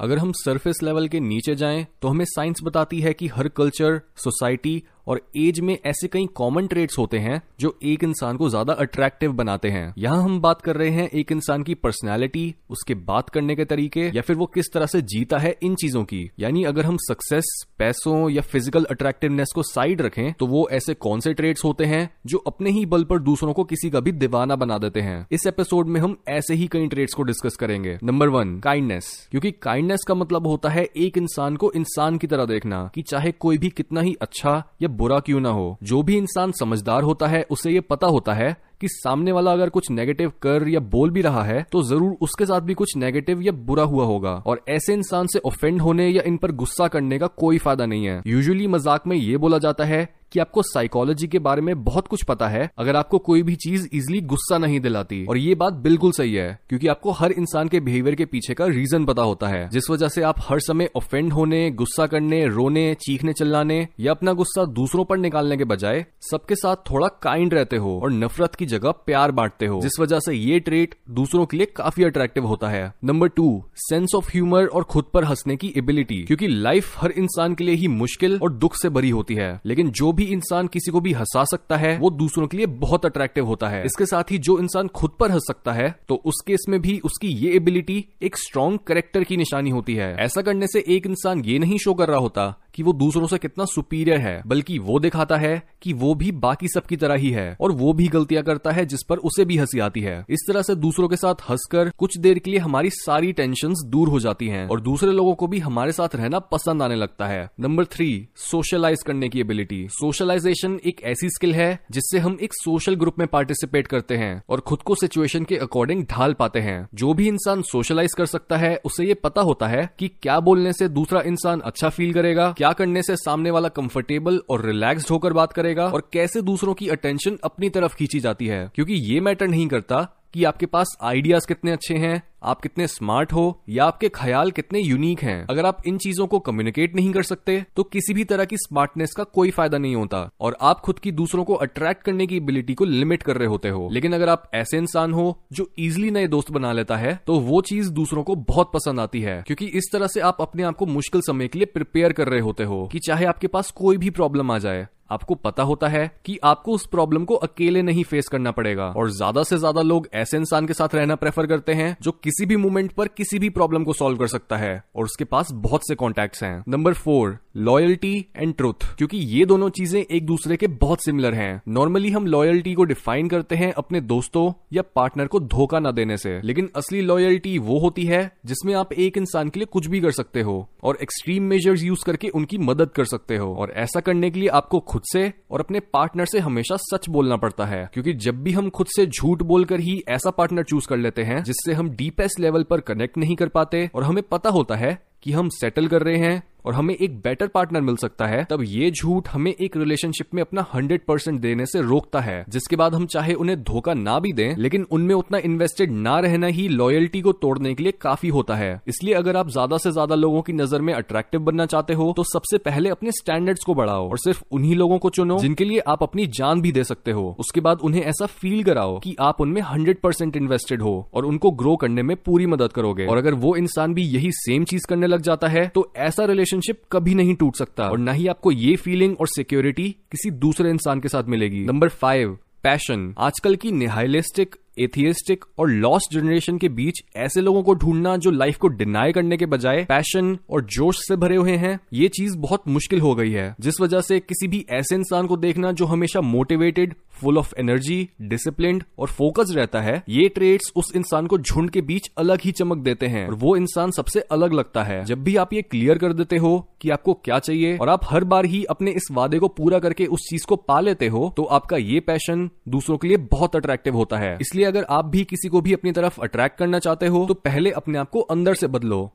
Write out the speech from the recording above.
अगर हम surface level के नीचे जाएँ तो हमें साइंस बताती है कि हर कल्चर सोसाइटी और एज में ऐसे कई कॉमन ट्रेड्स होते हैं जो एक इंसान को ज़्यादा अट्रैक्टिव बनाते हैं। यहाँ हम बात कर रहे हैं एक इंसान की पर्सनैलिटी उसके बात करने के तरीके, या फिर वो किस तरह से जीता है इन चीज़ों की। यानी अगर हम सक्सेस पैसों या फ़िज़िकल अट्रैक्टिवनेस को साइड रखें तो वो ऐसे कौन से ट्रेड्स होते हैं जो अपने ही बल पर दूसरों को किसी का भी दीवाना बना देते हैं। इस एपिसोड में हम ऐसे ही कई ट्रेड्स को डिस्कस करेंगे। नंबर वन काइंडनेस क्योंकि काइंडनेस का मतलब होता है एक इंसान को इंसान की तरह देखना कि चाहे कोई भी कितना ही अच्छा या बुरा क्यों ना हो? जो भी इंसान समझदार होता है, उसे ये पता होता है कि सामने वाला अगर कुछ नेगेटिव कर या बोल भी रहा है तो ज़रूर उसके साथ भी कुछ नेगेटिव या बुरा हुआ होगा। और ऐसे इंसान से ऑफेंड होने या इन पर गुस्सा करने का कोई फ़ायदा नहीं है। यूजुअली मज़ाक में ये बोला जाता है कि आपको साइकोलॉजी के बारे में बहुत कुछ पता है, अगर आपको कोई भी चीज़ इजिली गुस्सा नहीं दिलाती। और ये बात बिल्कुल सही है, क्योंकि आपको हर इंसान के बिहेवियर के पीछे का रीजन पता होता है। जिस वजह से आप हर समय ऑफेंड होने, गुस्सा करने, रोने, चीखने चिल्लाने या अपना गुस्सा दूसरों पर निकालने के बजाय सबके साथ थोड़ा काइंड रहते हो और नफरत की जगह प्यार बांटते हो। जिस वजह से ये ट्रेट दूसरों के लिए काफ़ी अट्रैक्टिव होता है। Number two sense of humour और खुद पर हंसने की एबिलिटी क्योंकि लाइफ हर इंसान के लिए ही मुश्किल और दुख से भरी होती है। लेकिन जो भी इंसान किसी को भी हंसा सकता है, वो दूसरों के लिए बहुत अट्रैक्टिव होता है। इसके साथ ही जो इंसान खुद पर हंस सकता है तो उस केस में भी उसकी ये एबिलिटी एक स्ट्रॉन्ग करेक्टर की निशानी होती है। ऐसा करने से एक इंसान ये नहीं शो कर रहा होता कि वो दूसरों से कितना सुपीरियर है, बल्कि वो दिखाता है कि वो भी बाकी सबकी तरह ही है, और वो भी गलतियाँ करता है जिस पर उसे भी हँसी आती है। इस तरह से दूसरों के साथ हंसकर कुछ देर के लिए हमारी सारी टेंशन दूर हो जाती हैं, और दूसरे लोगों को भी हमारे साथ रहना पसंद आने लगता है। नंबर थ्री सोशलाइज करने की एबिलिटी सोशलाइजेशन एक ऐसी स्किल है जिससे हम एक सोशल ग्रुप में पार्टिसिपेट करते हैं और खुद को सिचुएशन के अकॉर्डिंग ढाल पाते हैं। जो भी इंसान सोशलाइज कर सकता है, उसे ये पता होता है कि क्या बोलने से दूसरा इंसान अच्छा फील करेगा, क्या करने से सामने वाला कंफर्टेबल और रिलैक्स्ड होकर बात करेगा और कैसे दूसरों की अटेंशन अपनी तरफ़ खींची जाती है। क्योंकि ये मैटर नहीं करता कि आपके पास आइडियाज़ कितने अच्छे हैं, आप कितने स्मार्ट हो, या आपके ख्याल कितने यूनिक हैं। अगर आप इन चीज़ों को कम्युनिकेट नहीं कर सकते तो किसी भी तरह की स्मार्टनेस का कोई फ़ायदा नहीं होता, और आप खुद की दूसरों को अट्रैक्ट करने की एबिलिटी को लिमिट कर रहे होते हो। लेकिन अगर आप ऐसे इंसान हो, जो इजिली नए दोस्त बना लेता है तो वो चीज़ दूसरों को बहुत पसंद आती है, क्योंकि इस तरह से आप अपने आप को मुश्किल समय के लिए प्रिपेयर कर रहे होते हो, कि चाहे आपके पास कोई भी प्रॉब्लम आ जाए आपको पता होता है कि आपको उस प्रॉब्लम को अकेले नहीं फेस करना पड़ेगा। और ज़्यादा से ज़्यादा लोग ऐसे इंसान के साथ रहना प्रेफर करते हैं, जो किसी भी मोमेंट पर किसी भी प्रॉब्लम को सॉल्व कर सकता है। और उसके पास बहुत से कॉन्टेक्ट हैं। Number four loyalty and truth क्योंकि ये दोनों चीज़ें एक दूसरे के बहुत सिमिलर हैं। नॉर्मली हम लॉयल्टी को डिफाइन करते हैं अपने दोस्तों या पार्टनर को धोखा न देने से। लेकिन असली लॉयल्टी वो होती है जिसमें आप एक इंसान के लिए कुछ भी कर सकते हो। और एक्सट्रीम मेजर्स यूज़ करके उनकी मदद कर सकते हो। और ऐसा करने के लिए आपको खुद से और अपने पार्टनर से हमेशा सच बोलना पड़ता है। क्योंकि जब भी हम खुद से झूठ बोलकर ही ऐसा पार्टनर चूज़ कर लेते हैं, जिससे हम डीपेस्ट लेवल पर कनेक्ट नहीं कर पाते और हमें पता होता है कि हम सेटल कर रहे हैं और हमें एक बेटर पार्टनर मिल सकता है, तब ये झूठ हमें एक रिलेशनशिप में अपना हंड्रेड परसेंट देने से रोकता है। जिसके बाद हम चाहे उन्हें धोखा ना भी दें, लेकिन उनमें उतना इन्वेस्टेड ना रहना ही लॉयल्टी को तोड़ने के लिए काफ़ी होता है। इसलिए अगर आप ज़्यादा से ज़्यादा लोगों की नज़र में अट्रैक्टिव बनना चाहते हो तो सबसे पहले अपने स्टैंडर्ड्स को बढ़ाओ और सिर्फ़ उन्हीं लोगों को चुनो जिनके लिए आप अपनी जान भी दे सकते हो। उसके बाद उन्हें ऐसा फील कराओ कि आप उनमें हंड्रेड परसेंट इन्वेस्टेड हो और उनको ग्रो करने में पूरी मदद करोगे। और अगर वो इंसान भी यही सेम चीज़ करने लग जाता है तो ऐसा रिलेशनशिप कभी नहीं टूट सकता। और ना ही आपको ये फीलिंग और सिक्योरिटी किसी दूसरे इंसान के साथ मिलेगी। नंबर फाइव पैशन आजकल की निहाइलिस्टिक एथियस्टिक और लॉस्ट जनरेशन के बीच ऐसे लोगों को ढूंढना जो लाइफ को डिनाई करने के बजाय पैशन और जोश से भरे हुए हैं, ये चीज़ बहुत मुश्किल हो गई है। जिस वजह से किसी भी ऐसे इंसान को देखना जो हमेशा motivated full of energy discipline और फोकस रहता है, ये ट्रेड्स उस इंसान को झुंड के बीच अलग ही चमक देते हैं। और वो इंसान सबसे अलग लगता है। जब भी आप ये क्लियर कर देते हो कि आपको क्या चाहिए और आप हर बार ही अपने इस वादे को पूरा करके उस चीज़ को पा लेते हो तो आपका ये पैशन दूसरों के लिए बहुत अट्रैक्टिव होता है। इसलिए अगर आप भी किसी को भी अपनी तरफ़ अट्रैक्ट करना चाहते हो तो पहले अपने आप को अंदर से बदलो।